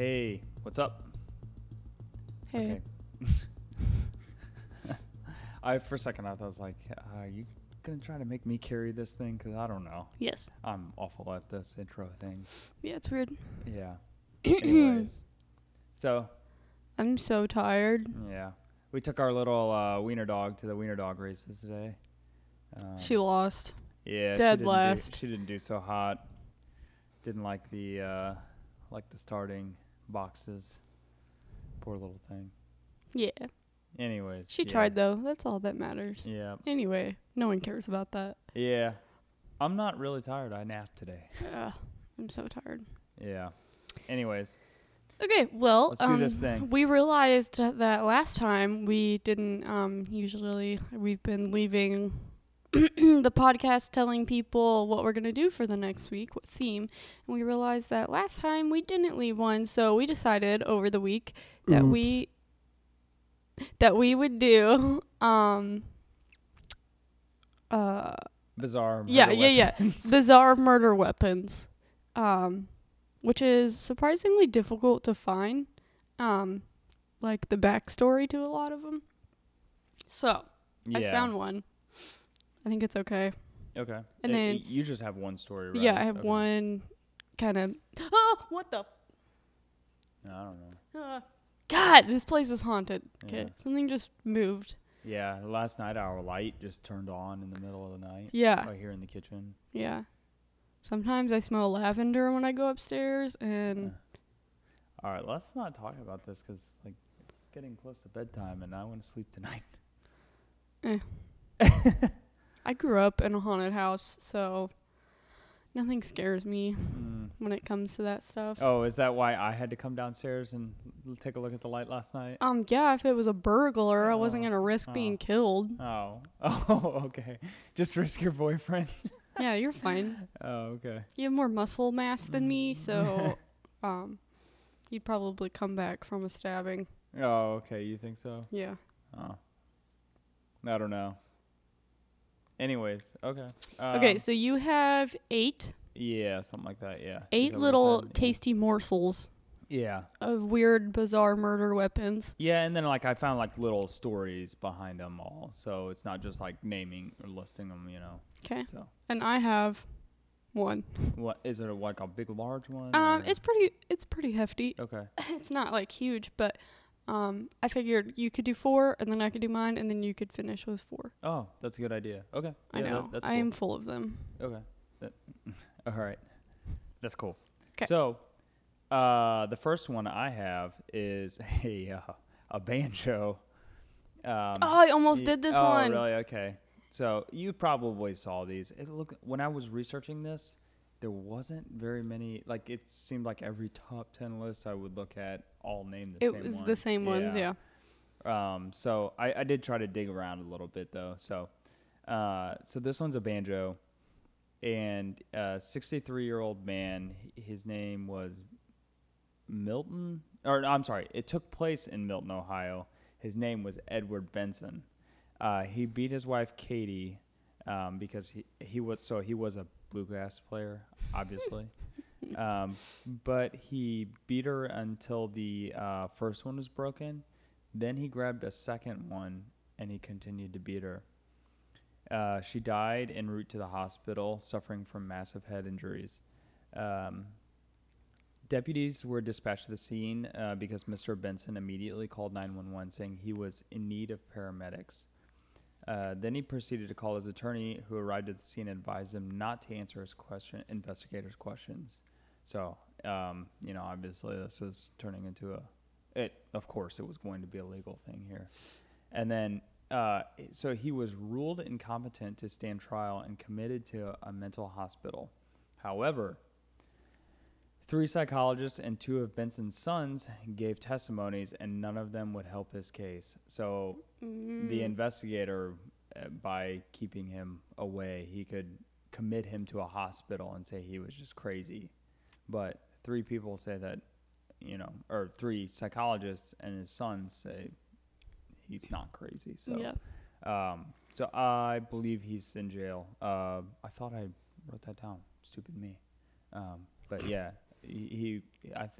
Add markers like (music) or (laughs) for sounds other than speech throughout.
Hey, what's up? Hey. Okay. (laughs) I for a second I thought I was like, are you gonna try to make me carry this thing? Cause I don't know. Yes. I'm awful at this intro thing. Yeah, it's weird. Yeah. (clears throat) Anyways, so I'm so tired. yeah, we took our little uh, wiener dog to the wiener dog races today. Um, she lost. yeah, dead she last. Do, she didn't do so hot. Didn't like the uh, like the starting boxes. Poor little thing. Yeah. Anyways, She yeah. tried though. That's all that matters. Yeah, Anyway, no one cares about that. yeah. I'm not really tired. I napped today. Ugh, I'm so tired. Yeah. Anyways, Okay, well, um, we realized that last time we didn't um, usually we've been leaving (clears throat) the podcast telling people what we're gonna do for the next week, what theme, and we realized that last time we didn't leave one, so we decided over the week that we that we would do (laughs) um uh bizarre. Yeah, murder yeah, yeah. (laughs) bizarre murder weapons um which is surprisingly difficult to find um like the backstory to a lot of them so i found one i think it's okay Okay. and Uh, then- you just have one story, right? yeah i have Okay. one kind of oh what the I don't know. uh, god this place is haunted okay Yeah. something just moved Yeah, last night our light just turned on in the middle of the night. yeah Right here in the kitchen. yeah sometimes i smell lavender when i go upstairs and All right, let's not talk about this because like it's getting close to bedtime and I want to sleep tonight. (laughs) I grew up in a haunted house, so nothing scares me Mm. when it comes to that stuff. Oh, is that why I had to come downstairs and l- take a look at the light last night? Um, yeah, if it was a burglar, I wasn't Oh, gonna risk oh. being killed. Oh. (laughs) Oh, okay. Just risk your boyfriend. (laughs) yeah, you're fine. Oh, okay. You have more muscle mass than me, so (laughs) um, you'd probably come back from a stabbing. Oh, okay. You think so? Yeah. Oh. I don't know. Anyways, okay. okay, Um, so you have eight, Yeah, something like that. Yeah. Eight that what you little said? Yeah. tasty morsels Yeah. of weird, bizarre murder weapons. Yeah, and then like I found like little stories behind them all, so it's not just like naming or listing them, you know. Okay, So and I have one. what is it? A, like a big, large one? Um, or- it's pretty, it's pretty hefty. okay. (laughs) it's not like huge, but um, I figured you could do four, and then I could do mine, and then you could finish with four. Oh, that's a good idea. Okay. I Yeah, that- know that's I am full of them. Okay. That, (laughs) all right. That's cool. 'Kay. So, uh, the first one I have is (laughs) a uh, a banjo. Um, oh, I almost did this oh, one. really? Okay. So you probably saw these. It look when I was researching this, there wasn't very many. Like it seemed like every top ten list I would look at all named the It same It was one. the same ones, yeah. Um, so I, I did try to dig around a little bit though. So, uh, so this one's a banjo, and a 63 year old man. His name was Milton, or I'm sorry, it took place in Milton, Ohio. His name was Edward Benson. Uh, he beat his wife Katie um, because he he was so he was a bluegrass player, obviously. (laughs) um, but he beat her until the uh, first one was broken. Then he grabbed a second one and he continued to beat her. Uh, she died en route to the hospital, suffering from massive head injuries. Um, deputies were dispatched to the scene uh, because Mr. Benson immediately called 911 saying he was in need of paramedics. Uh, then he proceeded to call his attorney, who arrived at the scene and advised him not to answer his question, investigators' questions. So, um, you know, obviously this was turning into a, it. Of course, it was going to be a legal thing here. And then, uh, so he was ruled incompetent to stand trial and committed to a mental hospital. However, three psychologists and two of Benson's sons gave testimonies, and none of them would help his case. So Mm. the investigator, uh, by keeping him away, he could commit him to a hospital and say he was just crazy. But three people say that, you know, or three psychologists and his sons say he's not crazy. So, yeah. um, so I believe he's in jail. Uh, I thought I wrote that down. Stupid me. Um, but yeah, he, he I th-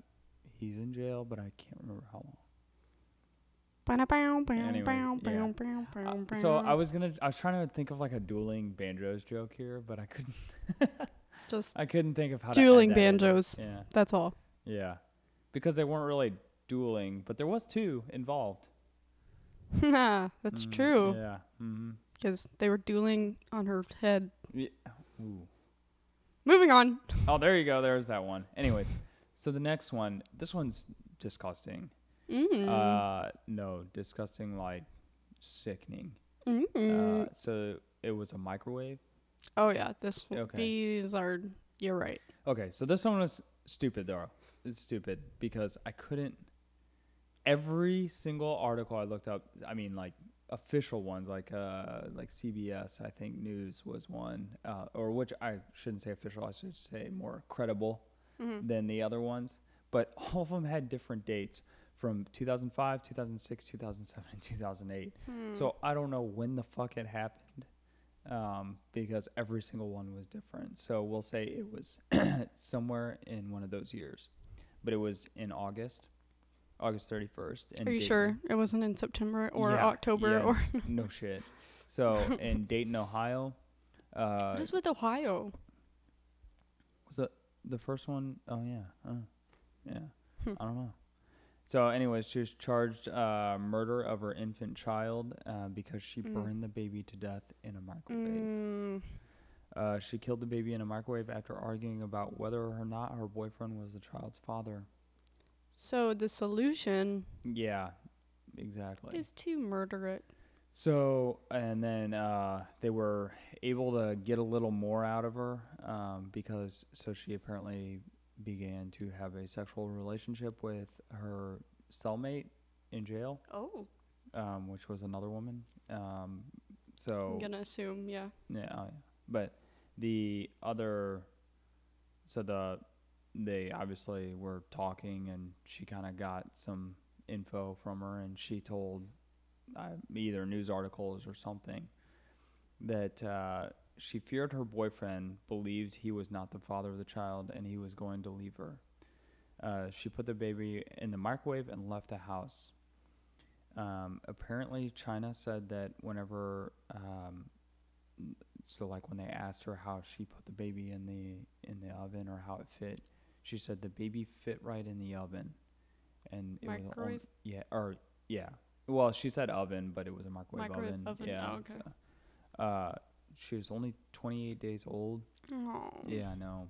he's in jail, but I can't remember how long. Anyway, yeah. Uh, so I was gonna, I was trying to think of like a dueling banjos joke here, but I couldn't. (laughs) just I couldn't think of how dueling in. banjos. Yeah, That's all. yeah, because they weren't really dueling, but there was two involved. (laughs) That's Mm, true. Yeah. Mm-hmm. Because they were dueling on her head. yeah. Ooh. Moving on. Oh, there you go. There's that one. Anyways, so the next one, this one's disgusting. Mm. Uh, no, disgusting like sickening. mm. Uh, so it was a microwave. Oh yeah, this. one okay. These are. You're right. Okay, so this one was stupid though. It's stupid because I couldn't. Every single article I looked up, I mean, like official ones, like uh, like CBS, I think News was one, uh, or which I shouldn't say official, I should say more credible Mhm. than the other ones. But (laughs) all of them had different dates from 2005, 2006, 2007, and 2008. Hmm. So I don't know when the fuck it happened, um, because every single one was different. So we'll say it was (clears throat) somewhere in one of those years, but it was in August, August thirty first. Are you sure it wasn't in September or Yeah, October yeah. or? (laughs) no shit. So (laughs) in Dayton, Ohio, uh, what is with Ohio? was the the first one? Oh yeah, uh, yeah. Hmm. I don't know. So, anyways, she was charged uh, murder of her infant child uh, because she Mm. burned the baby to death in a microwave. Mm, Uh, she killed the baby in a microwave after arguing about whether or not her boyfriend was the child's father. so the solution Yeah, exactly. is to murder it. So, and then uh, they were able to get a little more out of her um, because, so she apparently began to have a sexual relationship with her cellmate in jail, Oh, um, which was another woman. Um, so, I'm gonna assume, yeah. Yeah, oh. But the other, so the they obviously were talking, and she kind of got some info from her, and she told uh, either news articles or something that uh, she feared her boyfriend believed he was not the father of the child, and he was going to leave her. Uh, she put the baby in the microwave and left the house. Um, apparently, China said that whenever um, so like when they asked her how she put the baby in the in the oven or how it fit, she said the baby fit right in the oven, and it was on- Microwave? yeah, or yeah. Well, she said oven, but it was a microwave, Microwave oven. oven, Yeah. oh, okay. so, uh, she was only 28 days old. Oh. Yeah, I know.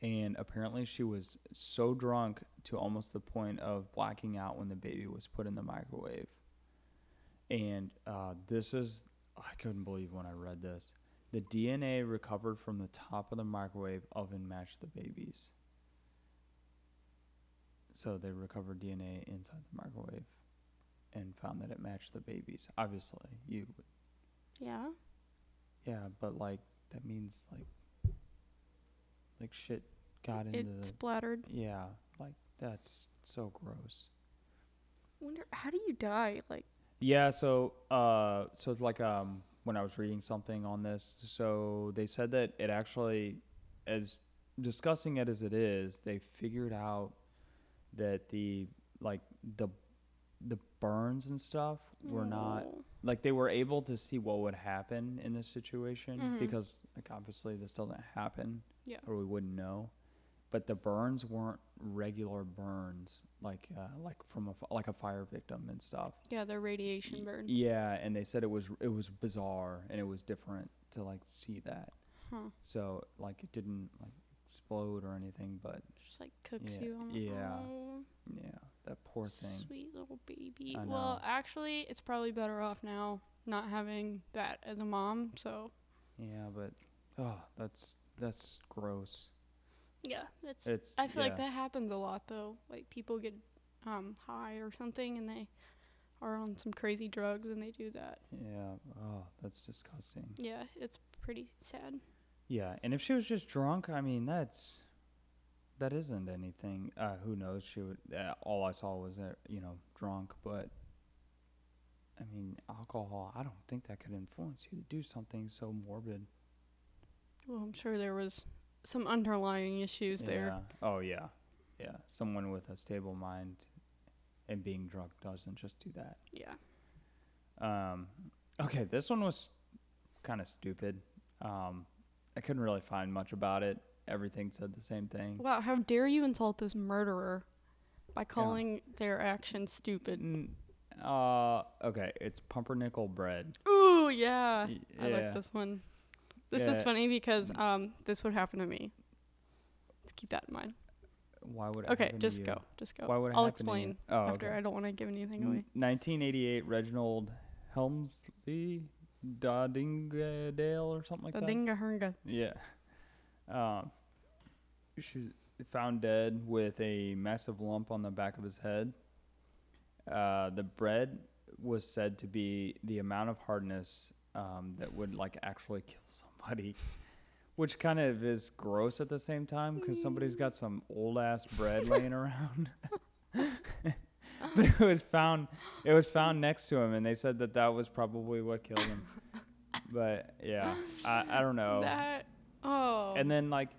And apparently, she was so drunk to almost the point of blacking out when the baby was put in the microwave. And uh, this is, I couldn't believe when I read this. The DNA recovered from the top of the microwave oven matched the baby's. So they recovered DNA inside the microwave and found that it matched the baby's. Obviously, you, Yeah. Yeah, but like that means like, like shit got into It the splattered. Yeah, like that's so gross. Wonder how do you die? Like Yeah, so uh so it's like um when I was reading something on this, so they said that it actually as discussing it as it is, they figured out that the like the the burns and stuff were not oh. Like they were able to see what would happen in this situation Mhm. because like obviously this doesn't happen Yeah. or we wouldn't know but the burns weren't regular burns like uh, like from a like a fire victim and stuff Yeah, they're radiation burns. yeah and they said it was it was bizarre and it was different to like see that Huh. so like it didn't like explode or anything but Just like cooks Yeah, you on yeah. Oh, yeah that poor thing Sweet little baby. I Well, know. actually, it's probably better off now not having that as a mom. So yeah but oh that's that's gross yeah, it's. it's I feel like yeah. that happens a lot though. Like people get um high or something and they are on some crazy drugs and they do that. Yeah. Oh, that's disgusting. Yeah, it's pretty sad. Yeah, and if she was just drunk, I mean, that's that isn't anything. Uh, who knows? She would. Uh, all I saw was uh, you know drunk, but I mean, alcohol. I don't think that could influence you to do something so morbid. Well, I'm sure there was some underlying issues there. Yeah. Oh yeah. yeah, someone with a stable mind and being drunk doesn't just do that. Yeah. Um, okay, this one was kind of stupid. Um, I couldn't really find much about it. Everything said the same thing. Wow, how dare you insult this murderer by calling their action stupid? N- Uh, okay, it's pumpernickel bread. Ooh, yeah. Y- I yeah. like this one. This is funny because um this would happen to me. Let's keep that in mind. Why would it Okay, just go. Just go. Why would I'll happen to you? explain Oh, after. okay. I don't want to give anything away. 1988, Reginald Helmsley Dodingadale or something like The that. dinga hernga. Yeah. Um, she's found dead with a massive lump on the back of his head. Uh, the bread was said to be the amount of hardness um, that would like actually kill somebody, (laughs) which kind of is gross at the same time because somebody's got some old ass bread (laughs) laying around. but (laughs) it was found, it was found next to him, and they said that that was probably what killed him. But yeah, I, I don't know. That oh. And then like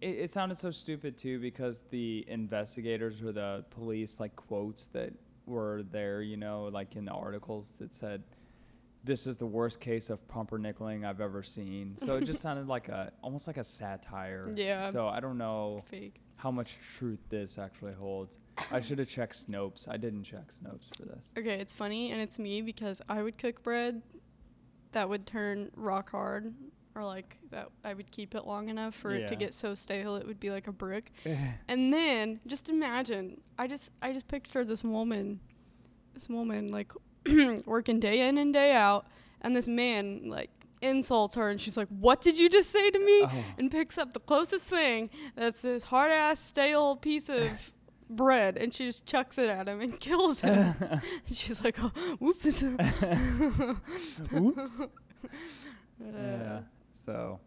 it, it sounded so stupid too because the investigators or the police like quotes that were there, you know, like in the articles that said this is the worst case of pumpernickeling I've ever seen. So it just (laughs) sounded like a almost like a satire. Yeah. So I don't know fake. how much truth this actually holds. I (coughs) should have checked Snopes. I didn't check Snopes for this. Okay, it's funny and it's me because I would cook bread that would turn rock hard or like that I would keep it long enough for it to get so stale it would be like a brick. (laughs) And then just imagine, I just I just picture this woman, this woman like (clears throat) working day in and day out, and this man like insults her, and she's like, "What did you just say to me?" Oh. And picks up the closest thing that's this hard ass stale piece of (laughs) bread, and she just chucks it at him and kills him. (laughs) and she's like, oh, "Whoops." Oops. Uh, yeah. So,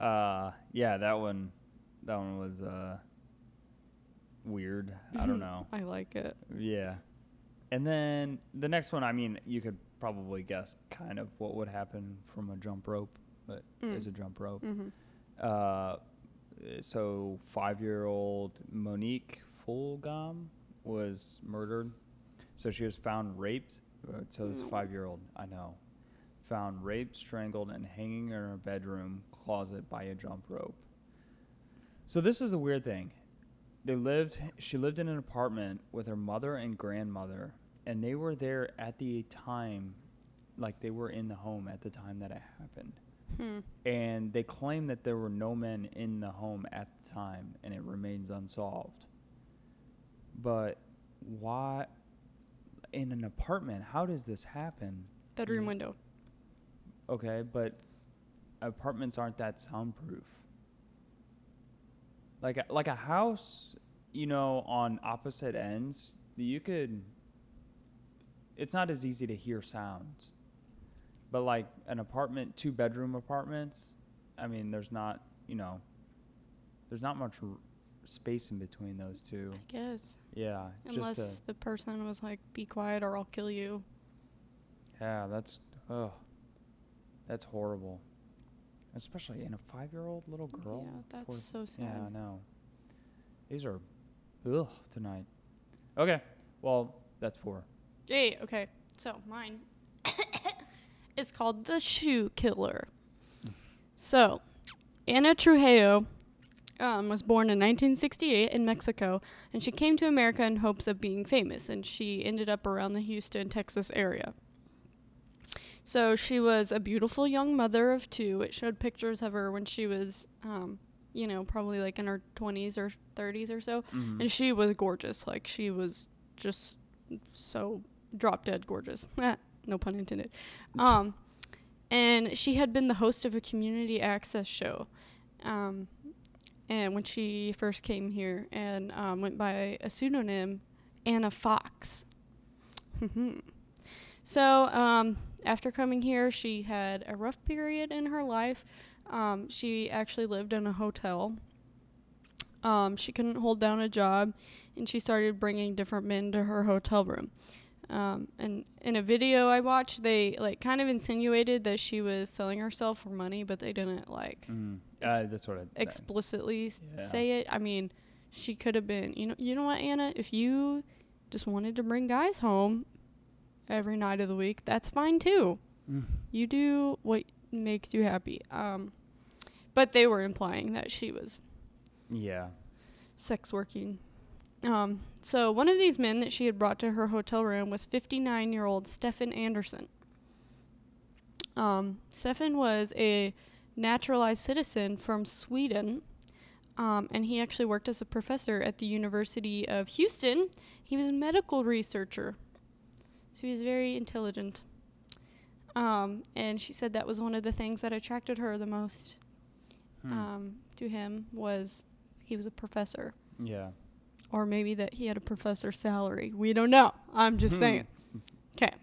uh, yeah, that one, that one was uh weird. I don't (laughs) know. I like it. Yeah. And then the next one, I mean, you could probably guess kind of what would happen from a jump rope, but there's a jump rope. hmm Uh, so five-year-old Monique Fulgham was murdered. So she was found raped. So it's No. five-year-old. I know. Found raped, strangled, and hanging in her bedroom closet by a jump rope. So this is the weird thing. They lived. She lived in an apartment with her mother and grandmother, and they were there at the time, like they were in the home at the time that it happened Hmm. and they claim that there were no men in the home at the time and it remains unsolved but why in an apartment how does this happen Bedroom Mm. window. Okay but apartments aren't that soundproof like a, like a house you know on opposite ends you could it's not as easy to hear sounds but like an apartment two bedroom apartments i mean there's not you know there's not much r- space in between those two I guess. yeah Unless just the person was like, be quiet or I'll kill you. yeah that's oh that's horrible especially in a five-year-old little girl Yeah, that's Poor- so sad. yeah i know these are ugh tonight okay well that's four Yay, okay. So mine (coughs) is called The Shoe Killer. (laughs) So, Anna Trujillo um, was born in 1968 in Mexico, and she came to America in hopes of being famous, and she ended up around the Houston, Texas area. So she was a beautiful young mother of two. It showed pictures of her when she was, um, you know, probably like in her 20s or 30s or so. Mhm. And she was gorgeous. Like she was just so drop dead gorgeous. (laughs) no pun intended. Um, and she had been the host of a community access show. Um, and when she first came here and um, went by a pseudonym, Anna Fox. (laughs) so um, after coming here, she had a rough period in her life. Um, she actually lived in a hotel. Um, she couldn't hold down a job, and she started bringing different men to her hotel room. Um, and in a video I watched, they like kind of insinuated that she was selling herself for money, but they didn't like ex- uh, that's what I explicitly Yeah. say it. I mean, she could have been, you know, you know what, Anna? If you just wanted to bring guys home every night of the week, that's fine too. Mm. You do what makes you happy. Um, but they were implying that she was Yeah. sex working. Um, so one of these men that she had brought to her hotel room was 59 year old Stefan Anderson. Um, Stefan was a naturalized citizen from Sweden, um, and he actually worked as a professor at the University of Houston. He was a medical researcher, so he was very intelligent. Um, and she said that was one of the things that attracted her the most Hmm. um, to him was he was a professor yeah. or maybe that he had a professor salary. We don't know. I'm just Hmm. saying. Okay.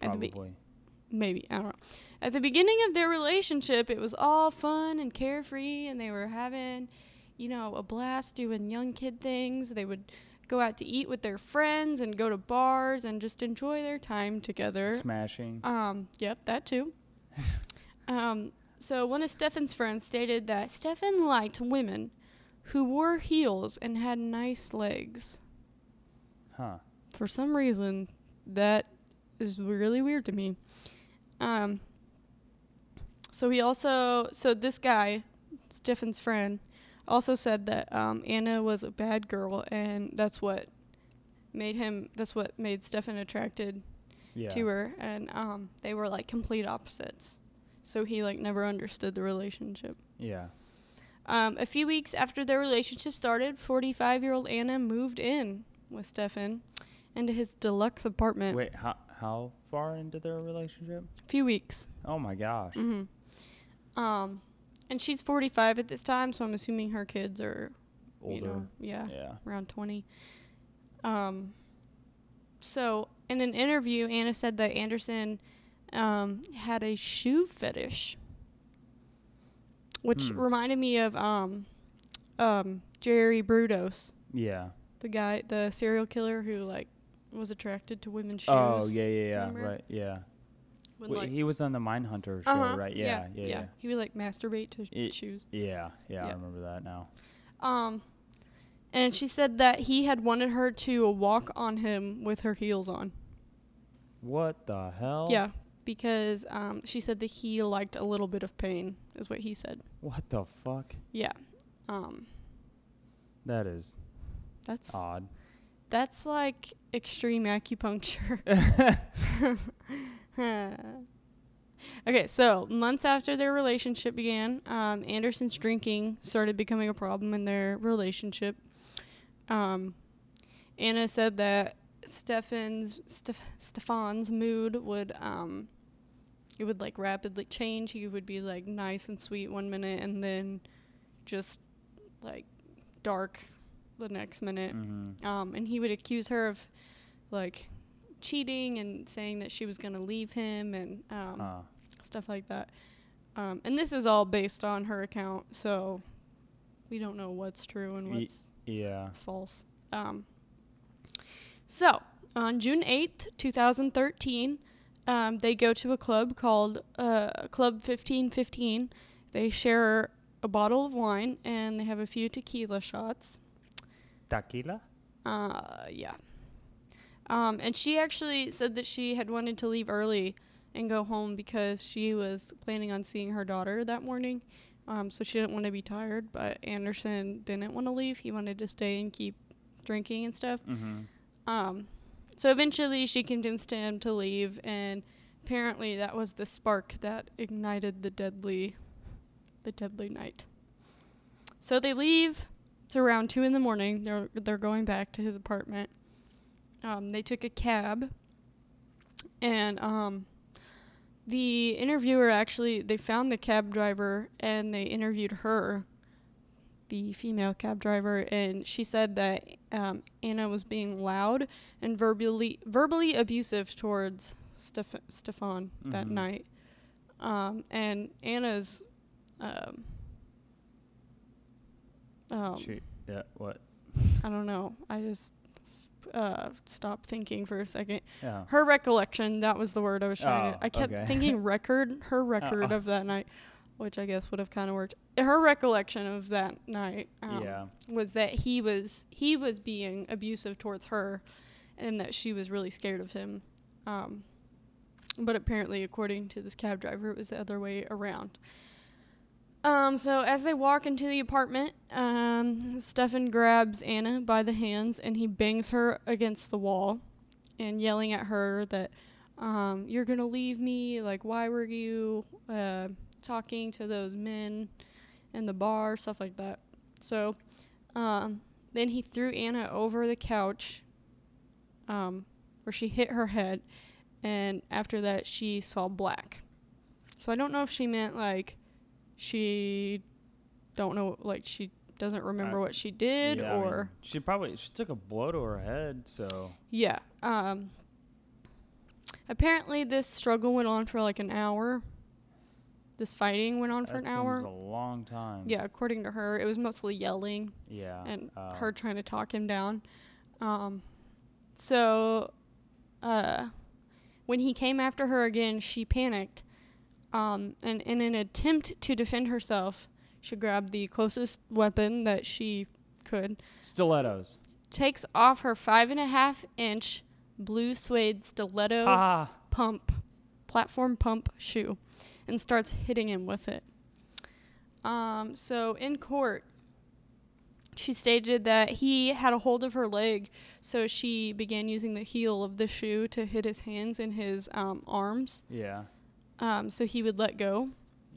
At the be- Probably. maybe I don't know. At the beginning of their relationship, it was all fun and carefree, and they were having, you know, a blast doing young kid things. They would go out to eat with their friends and go to bars and just enjoy their time together. Smashing. Um, yep, that too. (laughs) um, so one of Stefan's friends stated that Stefan liked women who wore heels and had nice legs. Huh. For some reason, that is really weird to me. Um, so he also, so this guy, Stefan's friend, also said that um, Anna was a bad girl, and that's what made him. That's what made Stefan attracted Yeah. to her and um they were like complete opposites so he like never understood the relationship Yeah. um a few weeks after their relationship started 45 year old anna moved in with stefan into his deluxe apartment Wait, how how far into their relationship? a few weeks Oh my gosh. hmm um and she's 45 at this time so i'm assuming her kids are Older. you know yeah yeah. around 20. Um, so, in an interview, Anna said that Anderson um, had a shoe fetish, which Hmm. reminded me of um, um, Jerry Brudos, Yeah. the guy, the serial killer who like was attracted to women's shoes. Oh yeah, yeah, yeah. remember? Right. Yeah. Would, Wait, like- he was on the Mindhunter show, Uh-huh, right? Yeah, yeah, yeah. He would like masturbate to It- shoes. Yeah, yeah, I remember that now. Um, and she said that he had wanted her to walk on him with her heels on. What the hell? Yeah, because um, she said that he liked a little bit of pain, is what he said. What the fuck? Yeah, um, That is that's odd. that's like extreme acupuncture. (laughs) (laughs) (laughs) (laughs) okay, so months after their relationship began, um, Anderson's drinking started becoming a problem in their relationship. Um, Anna said that Stefan's Steph- Stefan's mood would um, it would like rapidly change. He would be like nice and sweet one minute, and then just like dark the next minute. mm-hmm. Um, and he would accuse her of like cheating and saying that she was going to leave him and um, Huh. stuff like that. Um, and this is all based on her account, so we don't know what's true and what's Yeah. false. Um, so on June 8th, 2013, um, they go to a club called uh, Club 1515. They share a bottle of wine and they have a few tequila shots. Tequila? Uh, yeah. Um, and she actually said that she had wanted to leave early and go home because she was planning on seeing her daughter that morning. Um, so she didn't want to be tired, but Anderson didn't want to leave. He wanted to stay and keep drinking and stuff. Mm-hmm. Um, so eventually she convinced him to leave, and apparently that was the spark that ignited the deadly, the deadly night. So they leave. It's around two in the morning. They're they're going back to his apartment. Um, they took a cab, and um, the interviewer actually they found the cab driver and they interviewed her, the female cab driver, and she said that um, Anna was being loud and verbally verbally abusive towards Steph- Stefan that Mhm. night. Um, and Anna's um, um, She, yeah. What? I don't know. I just uh, stopped thinking for a second. Yeah. Her recollection, that was the word I was trying Oh, to. I kept okay. thinking record, her (laughs) record Oh. of that night. which I guess would have kind of worked. Her recollection of that night um, yeah. was that he was he was being abusive towards her, and that she was really scared of him. Um, but apparently, according to this cab driver, it was the other way around. Um, so as they walk into the apartment, um, Stefan grabs Anna by the hands and he bangs her against the wall, and yelling at her that um, you're gonna leave me. Like, why were you uh, talking to those men in the bar, stuff like that. So, um, then he threw Anna over the couch, um, where she hit her head, and after that she saw black. So I don't know if she meant like she don't know like she doesn't remember Uh, what she did Yeah, I mean, or she probably she took a blow to her head, so yeah. Um apparently this struggle went on for like an hour. This fighting went on for that an seems hour. a long time. Yeah, according to her, it was mostly yelling Yeah. and uh, her trying to talk him down. Um, so, uh, when he came after her again, she panicked. Um, and in an attempt to defend herself, she grabbed the closest weapon that she could, stilettos. takes off her five and a half inch blue suede stiletto Ah, pump, platform pump shoe, and starts hitting him with it. Um, so in court, she stated that he had a hold of her leg, so she began using the heel of the shoe to hit his hands and his um, arms, yeah. Um, so he would let go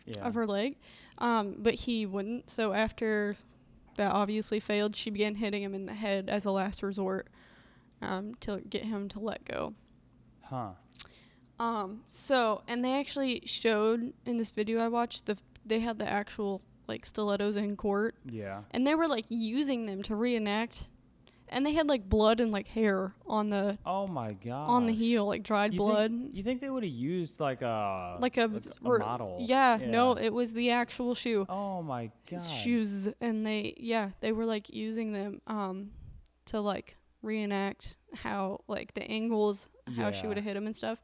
Yeah. of her leg. Um, but he wouldn't. So after that obviously failed, she began hitting him in the head as a last resort um, to get him to let go. Huh. Um. So, and they actually showed in this video I watched the f- they had the actual like stilettos in court, Yeah. and they were like using them to reenact, and they had like blood and like hair on the Oh my god. on the heel, like dried You blood, Think, you think they would have used like a like a, a r- model? Yeah, no, it was the actual shoe, Oh my god. shoes, and they yeah they were like using them um to like reenact how like the angles how she would have hit him and stuff.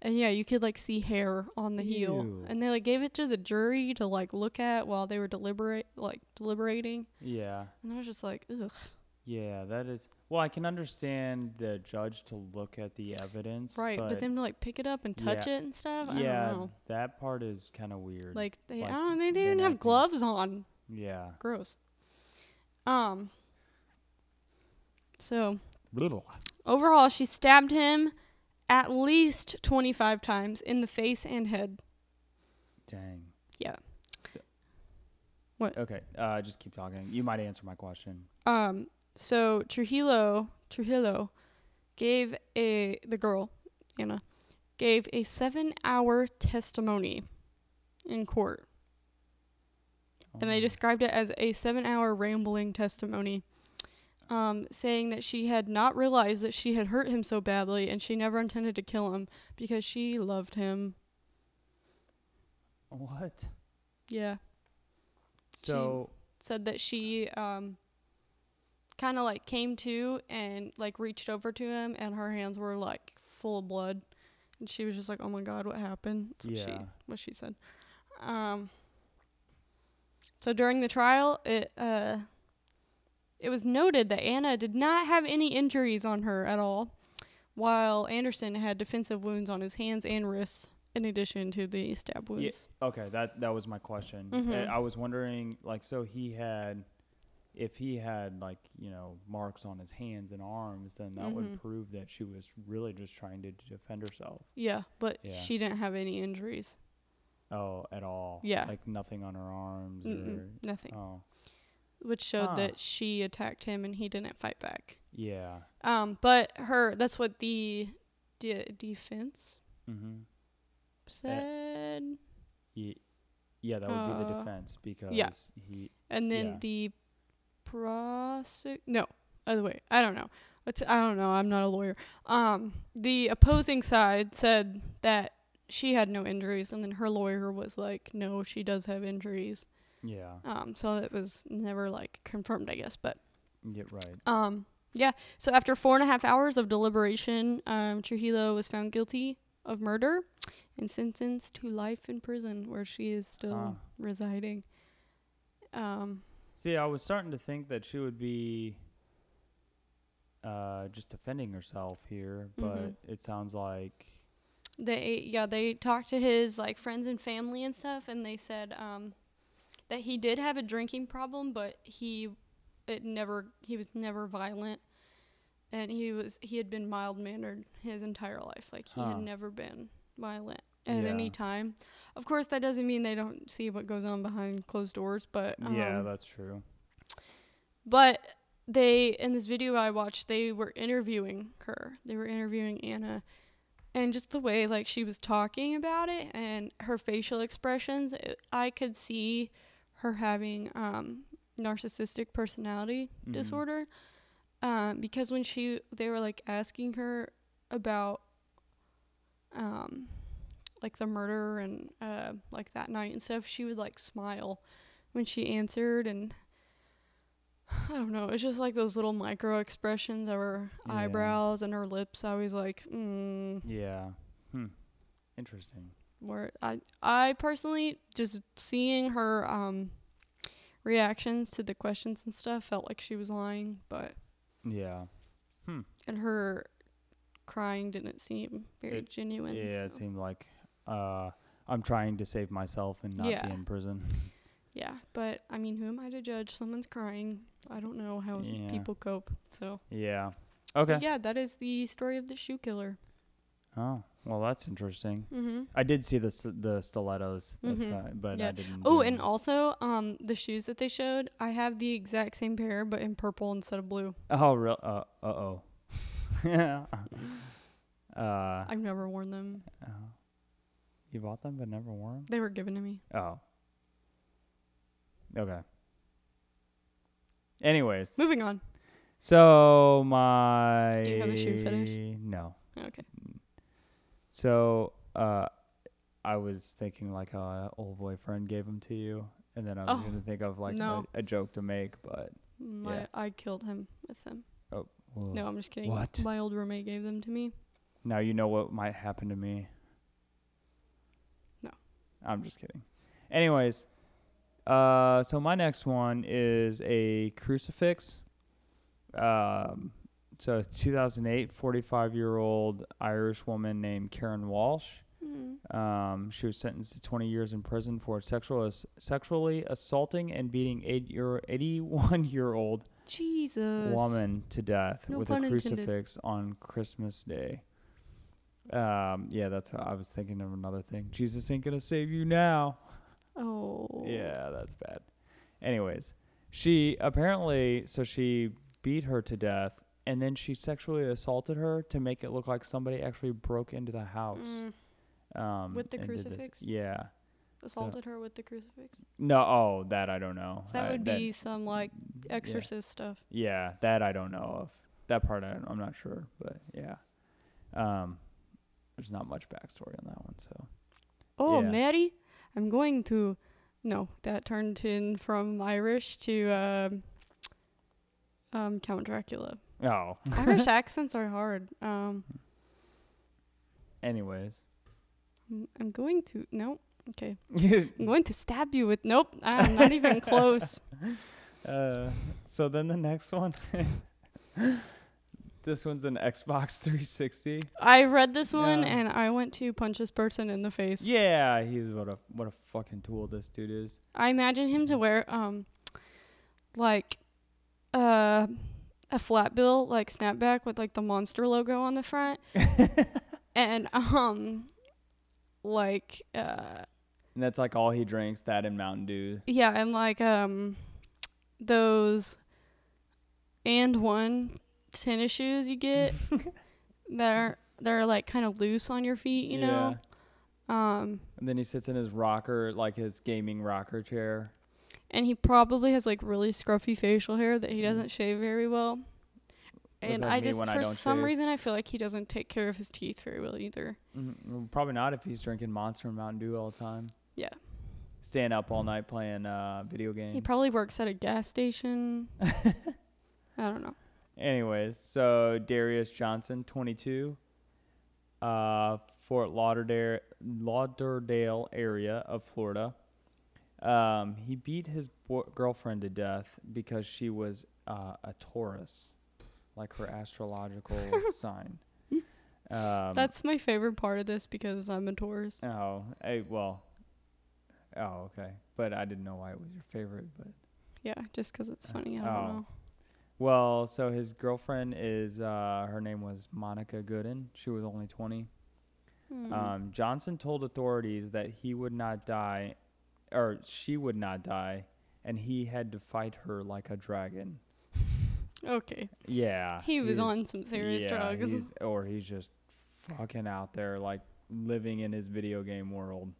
And yeah, you could like see hair on the heel. And they like gave it to the jury to like look at while they were deliberate like deliberating. Yeah. And I was just like, ugh. Yeah, that is. Well, I can understand the judge to look at the evidence. Right. But, But, then to like pick it up and touch Yeah. it and stuff. I yeah, don't know. that part is kind of weird. Like they like, I don't they didn't have gloves on. yeah. Gross. Um so Little. overall she stabbed him at least twenty five times in the face and head. Dang. Yeah. So- What? Okay. Uh, just keep talking. You might answer my question. Um, so Trujillo, Trujillo, gave a the girl, Anna, gave a seven-hour testimony in court, and they Oh. described it as a seven-hour rambling testimony, um, saying that she had not realized that she had hurt him so badly, and she never intended to kill him because she loved him. What? Yeah, So. said that she um kind of like came to and like reached over to him and her hands were like full of blood and she was just like oh my god what happened That's what she Yeah. what she said um so during the trial it uh it was noted that Anna did not have any injuries on her at all while Anderson had defensive wounds on his hands and wrists in addition to the stab wounds Yeah, Okay, that that was my question. Mhm. I was wondering, like, so he had, if he had like you know marks on his hands and arms, then that Mhm. would prove that she was really just trying to defend herself. yeah but Yeah. she didn't have any injuries Oh, at all? Yeah. Like nothing on her arms Mm-mm, nothing oh, which showed Huh. that she attacked him and he didn't fight back. yeah. Um, but her that's what the de- defense Mm-hmm. said, Ye- yeah, that would be the Uh, defense because yeah. he. and then yeah. the prosec no other way I don't know. It's I don't know. I'm not a lawyer. Um, the opposing side said that she had no injuries, and then her lawyer was like, no, she does have injuries. Yeah. Um, so it was never like confirmed, I guess, but Yeah. Right. Um, yeah. So after four and a half hours of deliberation, um, Trujillo was found guilty of murder and sentenced to life in prison where she is still Ah. residing. Um, See, I was starting to think that she would be uh, just defending herself here, but Mhm. it sounds like they yeah they talked to his like friends and family and stuff and they said um that he did have a drinking problem but he it never he was never violent and he was he had been mild mannered his entire life like he Huh. had never been violent at any time of course that doesn't mean they don't see what goes on behind closed doors but um, yeah, that's true. but they in this video I watched, they were interviewing her. They were interviewing Anna, and just the way like she was talking about it and her facial expressions, it, I could see her having um, narcissistic personality Mhm. disorder. Um, because when she they were like asking her about um like the murder and uh like that night and stuff, she would like smile when she answered and (sighs) I don't know, it's just like those little micro expressions of her Yeah. eyebrows and her lips. I was like, mm, Yeah. Hmm. Interesting. where I I personally just seeing her um reactions to the questions and stuff felt like she was lying, but Yeah. hmm. and her crying didn't seem very It- genuine. yeah, it seemed like uh, I'm trying to save myself and not Yeah. be in prison. Yeah, but I mean, who am I to judge? Someone's crying. I don't know how Yeah. people cope. So yeah. But Okay. yeah, that is the story of the shoe killer. Oh, well, that's interesting. Mm-hmm. I did see the st- the stilettos, that's Mhm. uh, but Yeah. I didn't. Oh, and also, um, the shoes that they showed, I have the exact same pair, but in purple instead of blue. oh, real? Uh, uh oh. yeah. Uh, I've never worn them. uh, you bought them but never wore them? They were given to me. Oh. Okay. Anyways, Moving on. so my Do you have a shoe fetish? No. Okay. So, uh, I was thinking like how an old boyfriend gave them to you, and then I was Oh, gonna think of like no. a, a joke to make, but My Yeah. I killed him with them. well, No, I'm just kidding. What? My old roommate gave them to me. now you know what might happen to me. I'm just kidding. Anyways, uh, so my next one is a crucifix. Um, so 2008, 45 year old Irish woman named Karen Walsh. Mm. Um, she was sentenced to 20 years in prison for sexual ass- sexually assaulting and beating eight year 81 (laughs) year old Jesus. woman to death No with a pun intended. crucifix on Christmas Day. Um, yeah, that's how I was thinking of another thing. Jesus ain't gonna save you now. Oh. Yeah, that's bad. Anyways, she apparently so she beat her to death and then she sexually assaulted her to make it look like somebody actually broke into the house. Mm. Um, With the and did this. crucifix? Yeah. Assaulted her with the crucifix. No, oh, that I don't know. So that I- would be some like exorcist stuff. Yeah, that I don't know of. That part I, I'm not sure, but yeah. Um, there's not much backstory on that one, so. Oh, Yeah. Mary, I'm going to. No, that turned in from Irish to um, um, Count Dracula. Oh. (laughs) Irish accents are hard. Um, Anyways. I'm- I'm going to. No. Okay. (laughs) I'm going to stab you with. Nope. I'm not even (laughs) close. uh, so then the next one. This one's an Xbox (laughs) 360. I read this one Yeah. and I went to punch this person in the face. Yeah, he's what a what a fucking tool this dude is. I imagine him to wear um like uh a flat bill like snapback with like the monster logo on the front (laughs) and um like uh And that's like all he drinks, that and Mountain Dew. yeah and like um those And1 tennis shoes you get (laughs) that are that are like kind of loose on your feet you know um And then he sits in his rocker, like his gaming rocker chair. and he probably has like really scruffy facial hair that he doesn't shave very well. What And I just, when I for some shave? reason, I feel like he doesn't take care of his teeth very well either. Mhm. Well, Probably not if he's drinking Monster and Mountain Dew all the time. Yeah. Staying up all night playing uh, video games. He probably works at a gas station. (laughs) I don't know. Anyways, so Darius Johnson, 22, uh, Fort Lauderdale, Lauderdale area of Florida. Um, he beat his bo- girlfriend to death because she was uh, a Taurus, like her astrological (laughs) sign. Um, That's my favorite part of this because I'm a Taurus. oh, hey, well, oh, okay, but I didn't know why it was your favorite, but. Yeah, just because it's funny. I don't Oh. know. Well, so his girlfriend is uh, her name was Monica Gooden. She was only 20. Hmm. Um, Johnson told authorities that he would not die, or she would not die, and he had to fight her like a dragon. (laughs) okay. Yeah, He was on some serious yeah, drugs. he's- or he's just fucking out there, like living in his video game world.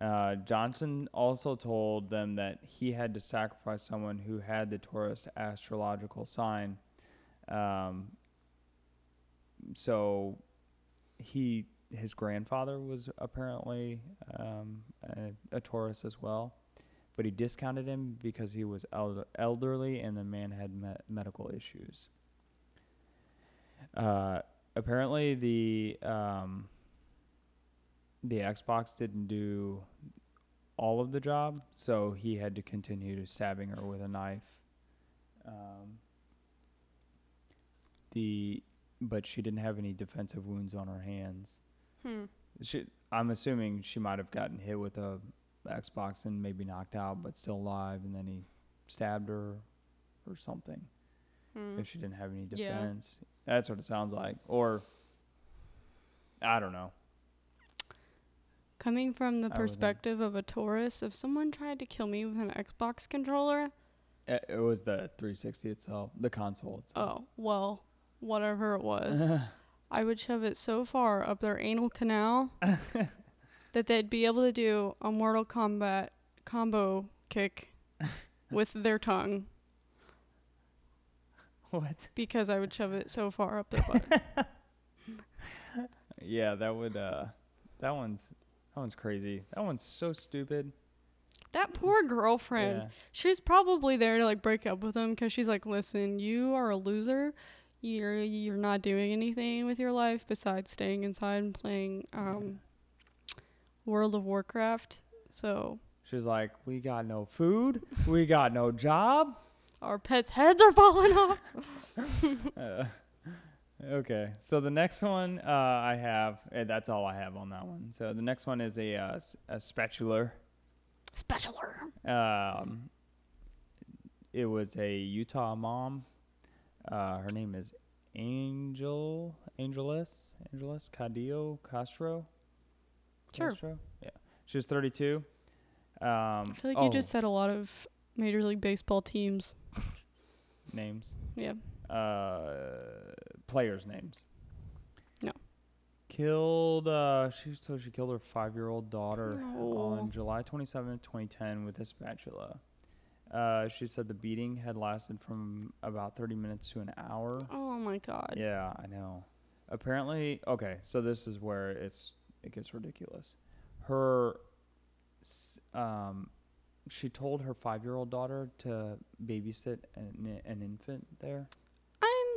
Uh, Johnson also told them that he had to sacrifice someone who had the Taurus astrological sign. Um, so he his grandfather was apparently um, a, a Taurus as well, but he discounted him because he was elder, elderly and the man had me- medical issues. Uh, apparently, the um, the Xbox didn't do all of the job, so he had to continue to stabbing her with a knife. Um, the but she didn't have any defensive wounds on her hands. Hmm. She, I'm assuming she might have gotten hit with a Xbox and maybe knocked out, but still alive, and then he stabbed her or something. Hmm. If she didn't have any Yeah. defense, that's what it sounds like. Or I don't know. Coming from the perspective of a Taurus, if someone tried to kill me with an Xbox controller, It, it was the 360 itself, the console itself. oh, well, whatever it was, (laughs) I would shove it so far up their anal canal (laughs) that they'd be able to do a Mortal Kombat combo kick (laughs) with their tongue what? because I would shove it so far up their butt. Yeah, that would. Uh, that one's that one's crazy. That one's so stupid. that poor girlfriend. Yeah. She's probably there to like break up with him because she's like, listen, you are a loser. You're you're not doing anything with your life besides staying inside and playing um, World of Warcraft. So She's like, we got no food, we got no job. our pets' heads are falling off. (laughs) Uh, okay, so the next one uh, I have, eh, that's all I have on that one. So the next one is a uh, s- a spatula. Spatula. Um, it was a Utah mom. Uh, her name is Angel Angeles Angeles Cadillo Castro. Sure. Castro? Yeah, she was 32. Um, I feel like oh, you just said a lot of Major League Baseball teams. names. Yeah. Uh, players' names. No. Killed. Uh, she so she killed her five-year-old daughter No. on July 27, 2010, with a spatula. Uh, she said the beating had lasted from about 30 minutes to an hour. Oh my god. Yeah, I know. Apparently, okay, so this is where it's it gets ridiculous. Her, um, she told her five-year-old daughter to babysit an, an infant there.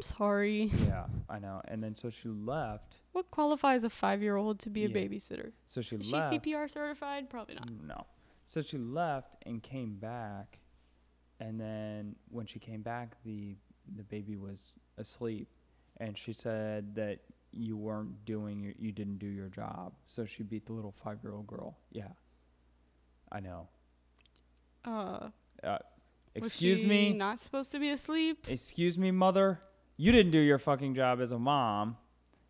Sorry. Yeah, I know. And then so she left. What qualifies a five-year-old to be a babysitter? So she Is she. CPR certified? Probably not. No. So she left and came back, and then when she came back, the the baby was asleep, and she said that you weren't doing your, you didn't do your job. So she beat the little five year old girl. Yeah. I know. Uh, Uh, excuse me. Not supposed to be asleep. Excuse me, mother. You didn't do your fucking job as a mom.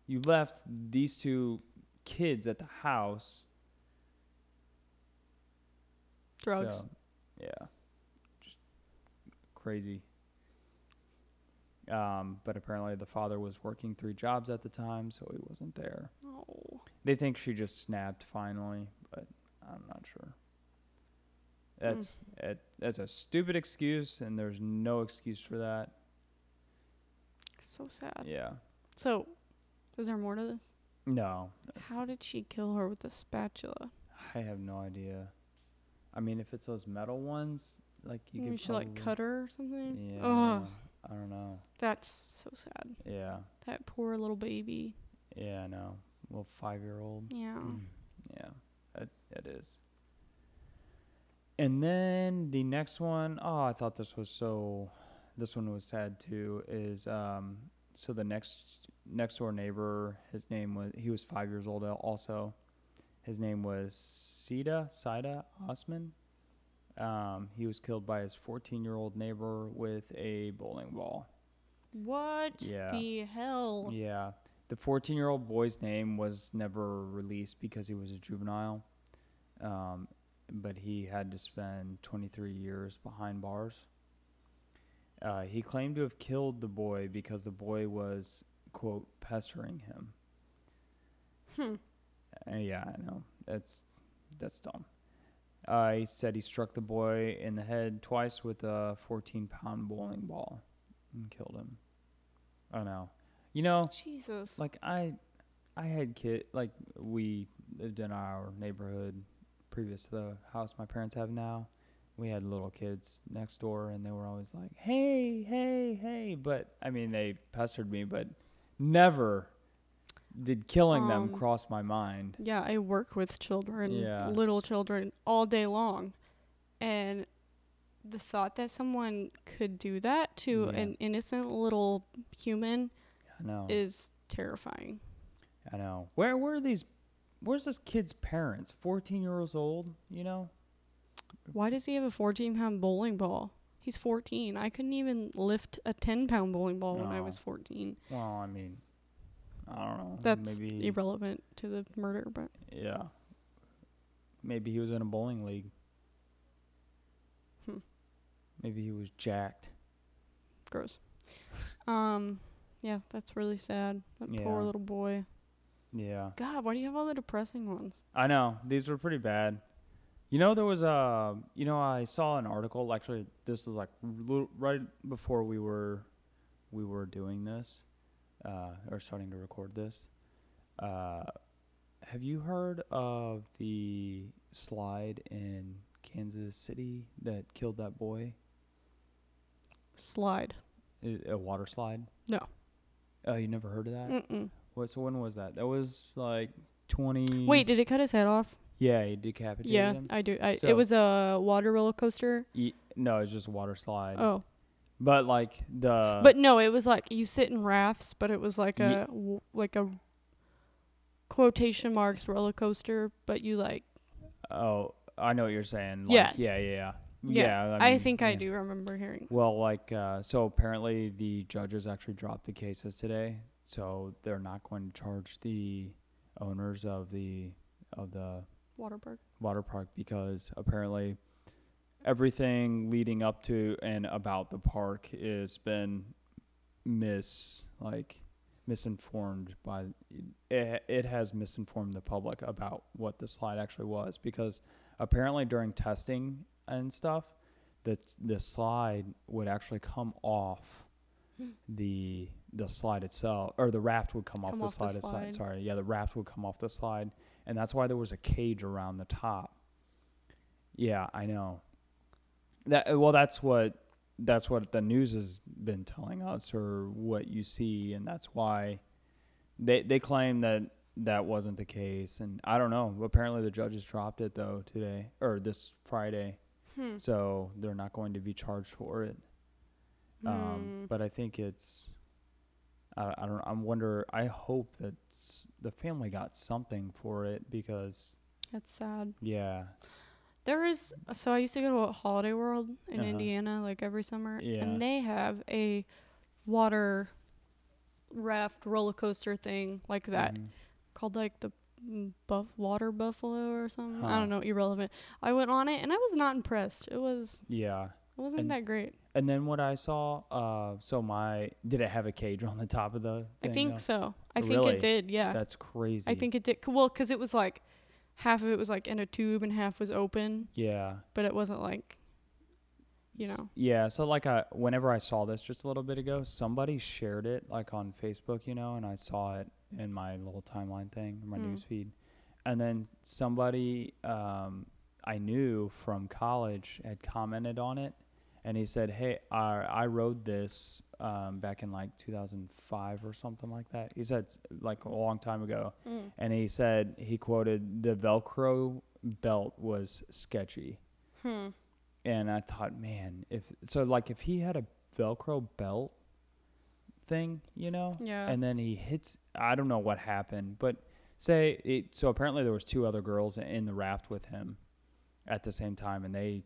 You left these two kids at the house. Drugs. So, yeah. Just crazy. Um, but apparently the father was working three jobs at the time, so he wasn't there. Oh. They think she just snapped finally, but I'm not sure. That's it, that's a stupid excuse, and there's no excuse for that. So sad. Yeah. So, is there more to this? No, How did she kill her with a spatula? I have no idea. I mean, if it's those metal ones, like you Maybe could she like cut her or something. Yeah. Ugh, I don't know. that's so sad. Yeah. That poor little baby. Yeah, I know. little five year old. Yeah. Mm. Yeah, it, it is. And then the next one, oh, I thought this was so. This one was sad too. Is um, so the next next door neighbor, his name was he was five years old also. His name was Sida Sida Osman. Um, he was killed by his 14 year old neighbor with a bowling ball. What Yeah. the hell? Yeah. The 14 year old boy's name was never released because he was a juvenile. Um, but he had to spend 23 years behind bars. Uh, he claimed to have killed the boy because the boy was, quote, pestering him. Hmm. Uh, yeah, I know. That's that's dumb. Uh, he said he struck the boy in the head twice with a 14 pound bowling ball and killed him. Oh no. You know, Jesus. like I I had kid like we lived in our neighborhood previous to the house my parents have now. We had little kids next door and they were always like, "Hey, hey, hey." But I mean, they pestered me, but never did killing them Um, cross my mind. Yeah, I work with children, Yeah. little children, all day long. And the thought that someone could do that to Yeah. an innocent little human I know. is terrifying. I know. Where are these where's this kid's parents? 14 years old, you know? Why does he have a 14 pound bowling ball? He's 14. I couldn't even lift a 10 pound bowling ball when I was 14. Well, I mean, I don't know. That's maybe irrelevant to the murder, but Yeah. Maybe he was in a bowling league. Hmm. Maybe he was jacked. gross. Um, yeah, that's really sad. That Yeah. poor little boy. Yeah. God, why do you have all the depressing ones? I know. These were pretty bad. You know, there was a, you know, I saw an article. Actually, this is like right before we were, we were doing this, uh, or starting to record this. Uh, have you heard of the slide in Kansas City that killed that boy? Slide. A water slide? No. Oh, you never heard of that? Mm-mm. What? So when was that? That was like twenty. Wait, did it cut his head off? Yeah, he decapitated Yeah, him. I do. I, So- it was a water roller coaster. Ye- no, it's just a water slide. Oh, But like the but no, it was like you sit in rafts, but it was like a w- like a quotation marks roller coaster, but you like. oh, I know what you're saying. Like, Yeah. yeah, yeah, yeah. Yeah, I, I, mean, think I do remember hearing. Well, like uh, so apparently the judges actually dropped the cases today, so they're not going to charge the owners of the of the water park. water park because apparently everything leading up to and about the park has been mis like misinformed by it, it has misinformed the public about what the slide actually was because apparently during testing and stuff that the slide would actually come off hmm. the the slide itself or the raft would come, off Come the off the slide itself slide. sorry yeah the raft would come off the slide and that's why there was a cage around the top. Yeah i know. That well that's what that's what the news has been telling us or what you see and that's why they they claim that that wasn't the case. And i don't know. Apparently the judges dropped it though today or this friday. Hmm. so they're not going to be charged for it. Um, Mm. but i think it's I, I don't i wonder i hope that the family got something for it because That's sad. yeah There is so I used to go to a Holiday World in Uh-huh. Indiana like every summer, Yeah. and they have a water raft roller coaster thing like that mhm. called like the buff water buffalo or something. I don't know, irrelevant. I went on it and I was not impressed. It was yeah it wasn't And- that great. And then what I saw, uh, so my did it have a cage on the top of the? I think though? so. I think it did. Yeah. That's crazy. I think it did. Well, because it was like half of it was like in a tube and half was open, Yeah. but it wasn't like you know. Yeah. So like, I whenever I saw this just a little bit ago, somebody shared it like on Facebook, you know, and I saw it in my little timeline thing, my Mm. news feed, and then somebody um, I knew from college had commented on it, and he said, "Hey, I I rode this um, back in like 2005 or something like that." He said like a long time ago, Mm. and he said he quoted the Velcro belt was sketchy, Hmm. and I thought, man, if so, like if he had a Velcro belt thing, you know, Yeah. and then he hits i don't know what happened but say it so apparently there was two other girls in the raft with him at the same time and they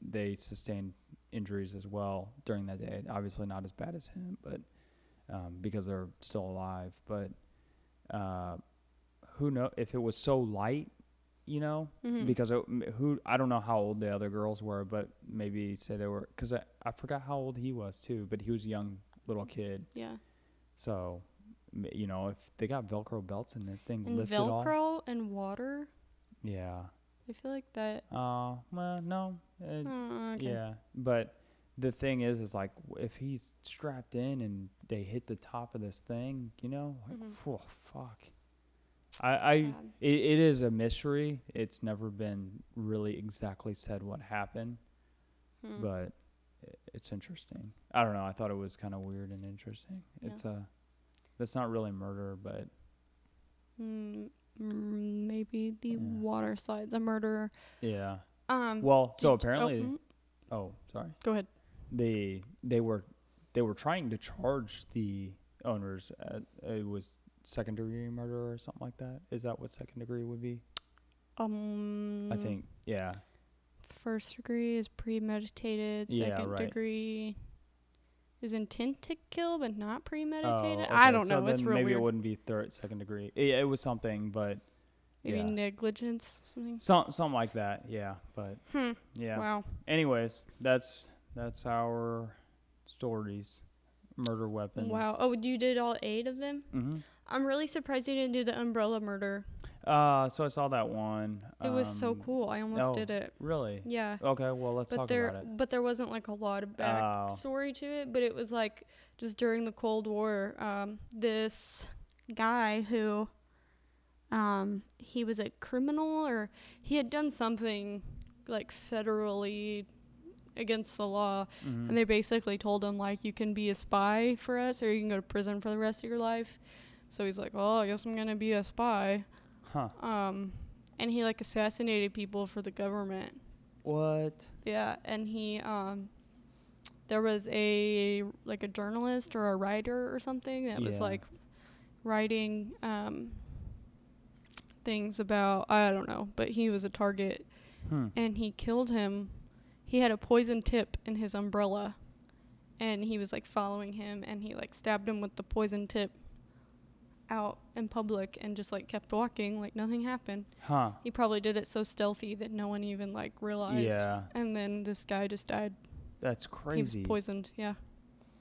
they sustained injuries as well during that day obviously not as bad as him but um, because they're still alive but uh, who know if it was so light you know Mhm. because it, who I don't know how old the other girls were, but maybe say they were because I, I forgot how old he was too, but he was a young little kid. yeah. So, you know, if they got Velcro belts and the thing And lifted all, Velcro and water. yeah. I feel like that. Uh, well, no, Oh, okay. yeah, but the thing is, is like if he's strapped in and they hit the top of this thing, you know, like, Mhm. oh fuck. I, I it, it is a mystery. It's never been really exactly said what happened. Hmm. but i- it's interesting. I don't know. I thought it was kind of weird and interesting. Yeah. It's a that's not really murder, but Mm, mm, maybe the Yeah. water slide's a murderer. yeah. Um. Well, so did- oh, apparently, mm, oh, sorry, go ahead. they they were they were trying to charge the owners. At, it was second degree murder or something like that. Is that what second degree would be? Um. I think yeah. first degree is premeditated. Yeah, Second right. degree is intent to kill, but not premeditated. Oh, I don't So know. It's real maybe weird. it wouldn't be third second degree. It, it was something, but maybe yeah. negligence, something. some something like that. Yeah, but Hmm. yeah. Wow. anyways, that's that's our stories. Murder weapons. Wow. Oh, you did all eight of them. hmm I'm really surprised you didn't do the umbrella murder. Uh, so I saw that one. It was so um, cool. I almost oh, did it. Really? Yeah. Okay. Well, let's but talk there about it. but there wasn't like a lot of Oh. backstory to it but it was like just during the cold war um, this guy who um, he was a criminal or he had done something like federally against the law Mhm. and they basically told him like you can be a spy for us or you can go to prison for the rest of your life so he's like oh i guess i'm gonna be a spy Huh? um, and he like assassinated people for the government What? yeah, and he um there was a like a journalist or a writer or something that was like writing um things about I don't know, but he was a target Hmm. and he killed him. He had a poison tip in his umbrella and he was like following him and he like stabbed him with the poison tip out in public and just like kept walking like nothing happened. Huh? He probably did it so stealthy that no one even like realized. Yeah. And then this guy just died. That's He crazy. was poisoned. Yeah.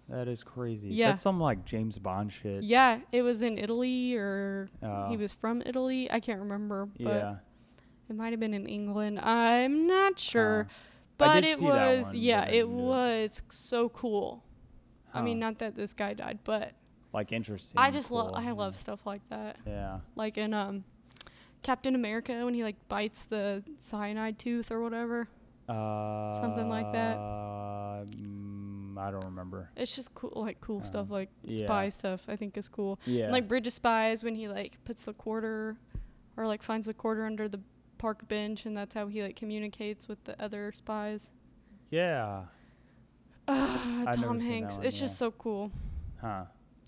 That is crazy. Yeah. That's some like James Bond shit. Yeah, it was in Italy or Uh, he was from Italy. I can't remember, but yeah. it might have been in England. I'm not sure. Huh. I but it was one, yeah, but it didn't do it. was so cool. I mean, not that this guy died, but like interesting. I just love I love stuff like that. Yeah. Like in um Captain America when he like bites the cyanide tooth or whatever. Uh, Something like that. mm, I don't remember. It's just cool like cool Uh, stuff like yeah. spy stuff I think is cool. Yeah. And, like Bridge of Spies when he like puts the quarter or like finds the quarter under the park bench and that's how he like communicates with the other spies. yeah. Ah, Tom Hanks. one, it's just so cool. Huh.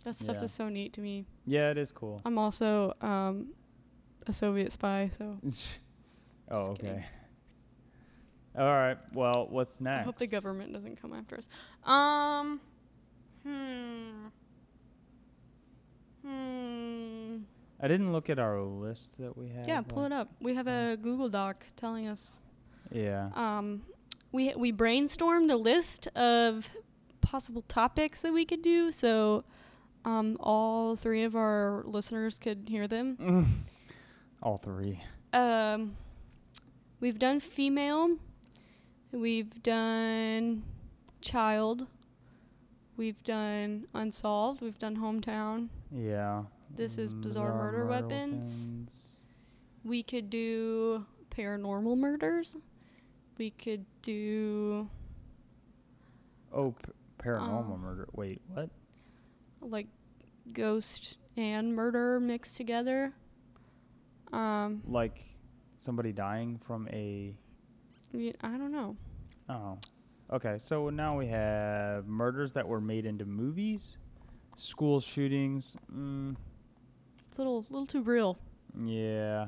That stuff Yeah. is so neat to me. Yeah, it is cool. I'm also um a Soviet spy, so (laughs) oh, okay. kidding. All right. Well, what's next? I hope the government doesn't come after us. Um hmm. Hmm. I didn't look at our list that we had. Yeah, pull like- it up. We have a Google Doc telling us Yeah. um, we we brainstormed a list of possible topics that we could do, so um, all three of our listeners could hear them. All three. Um, we've done female, we've done child, we've done unsolved, we've done hometown. Yeah. This is Mm, bizarre murder weapons. weapons. We could do paranormal murders. We could do Oh, p- paranormal Um, murder. Wait, what? Like ghost and murder mixed together. Um, Like somebody dying from a. I don't know. Oh. Okay, so now we have murders that were made into movies, school shootings. Mm, It's a little little too real. yeah.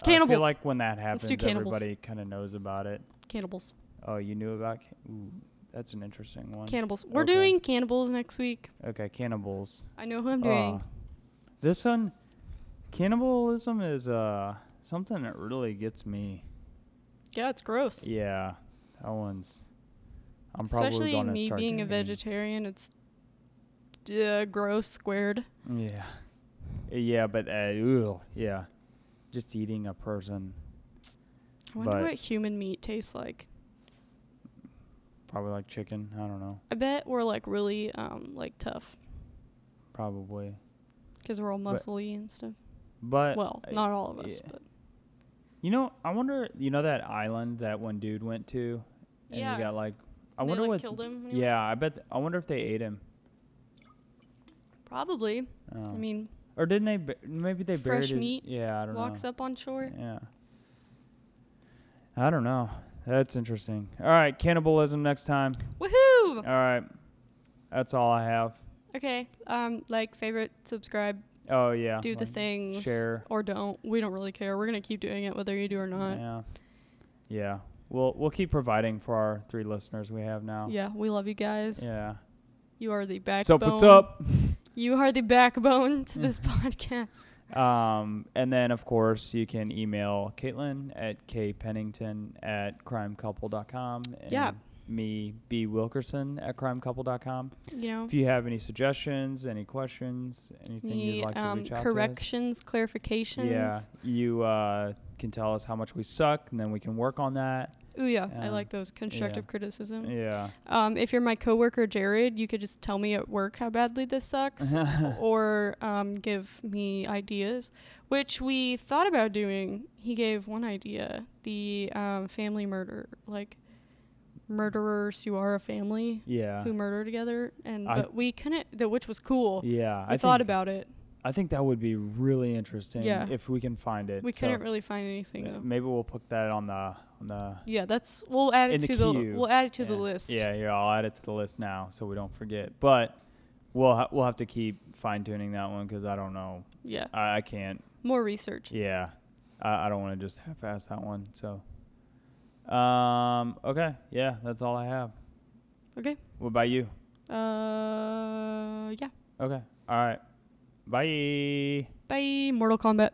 I Cannibals. feel like when that happens, everybody kind of knows about it. Cannibals. Oh, you knew about? Ca- Ooh, that's an interesting one. Cannibals. We're Okay. doing cannibals next week. okay, cannibals. I know who I'm doing. Uh, this one, cannibalism is uh something that really gets me. yeah, it's gross. Yeah, that one's. I'm probably Especially gonna me start being a vegetarian, it's uh, gross squared. Yeah, yeah, but uh, ew, yeah, just eating a person, I wonder But- what human meat tastes like. Probably like chicken. I don't know, I bet we're like really um like tough probably. because we're all muscly and stuff. But Well, uh, not all of us, yeah. but You know, I wonder. You know that island that one dude went to, and Yeah. he got like. I They, wonder like, what. killed him. Yeah, I bet. I wonder if they ate him. probably. Oh. I mean, or didn't they? bu- Maybe they buried fresh his- meat Yeah, I don't walks know. Walks up on shore. Yeah. I don't know. That's interesting. All right, cannibalism next time. Woohoo! All right, that's all I have. Okay. Um, like, favorite, subscribe, Oh yeah. do the things, share. or don't. We don't really care. We're gonna keep doing it whether you do or not. Yeah. Yeah. We'll we'll keep providing for our three listeners we have now. Yeah, we love you guys. Yeah. You are the backbone. So what's up? You are the backbone to (laughs) this podcast. Um, and then of course you can email Caitlin at kpennington at crimecouple.com and Yeah. me b wilkerson at crimecouple.com. You know, If you have any suggestions, any questions, anything any you'd like to um, reach out to us, corrections, clarifications. yeah, you uh, can tell us how much we suck, and then we can work on that. Ooh, yeah, I Um, like those constructive criticism. Yeah, Um, if you're my coworker Jared, you could just tell me at work how badly this sucks, (laughs) or um, give me ideas, which we thought about doing. He gave one idea: the um, family murder, like murderers who are a family yeah, who murder together, and I- but we couldn't. The, which was cool. yeah. I thought about it. I think that would be really interesting. Yeah. if we can find it. We So, couldn't really find anything though. Maybe we'll put that on the on the. Yeah, that's we'll add it to the queue. we'll add it to the list. Yeah, yeah. I'll add it to the list now so we don't forget. But we'll ha- we'll have to keep fine tuning that one because I don't know. Yeah. I, I can't. More research. Yeah, I, I don't want to just half-ass that one. So, um, okay, yeah, that's all I have. Okay. What about you? Uh yeah. Okay, all right, bye. Bye. Mortal Kombat.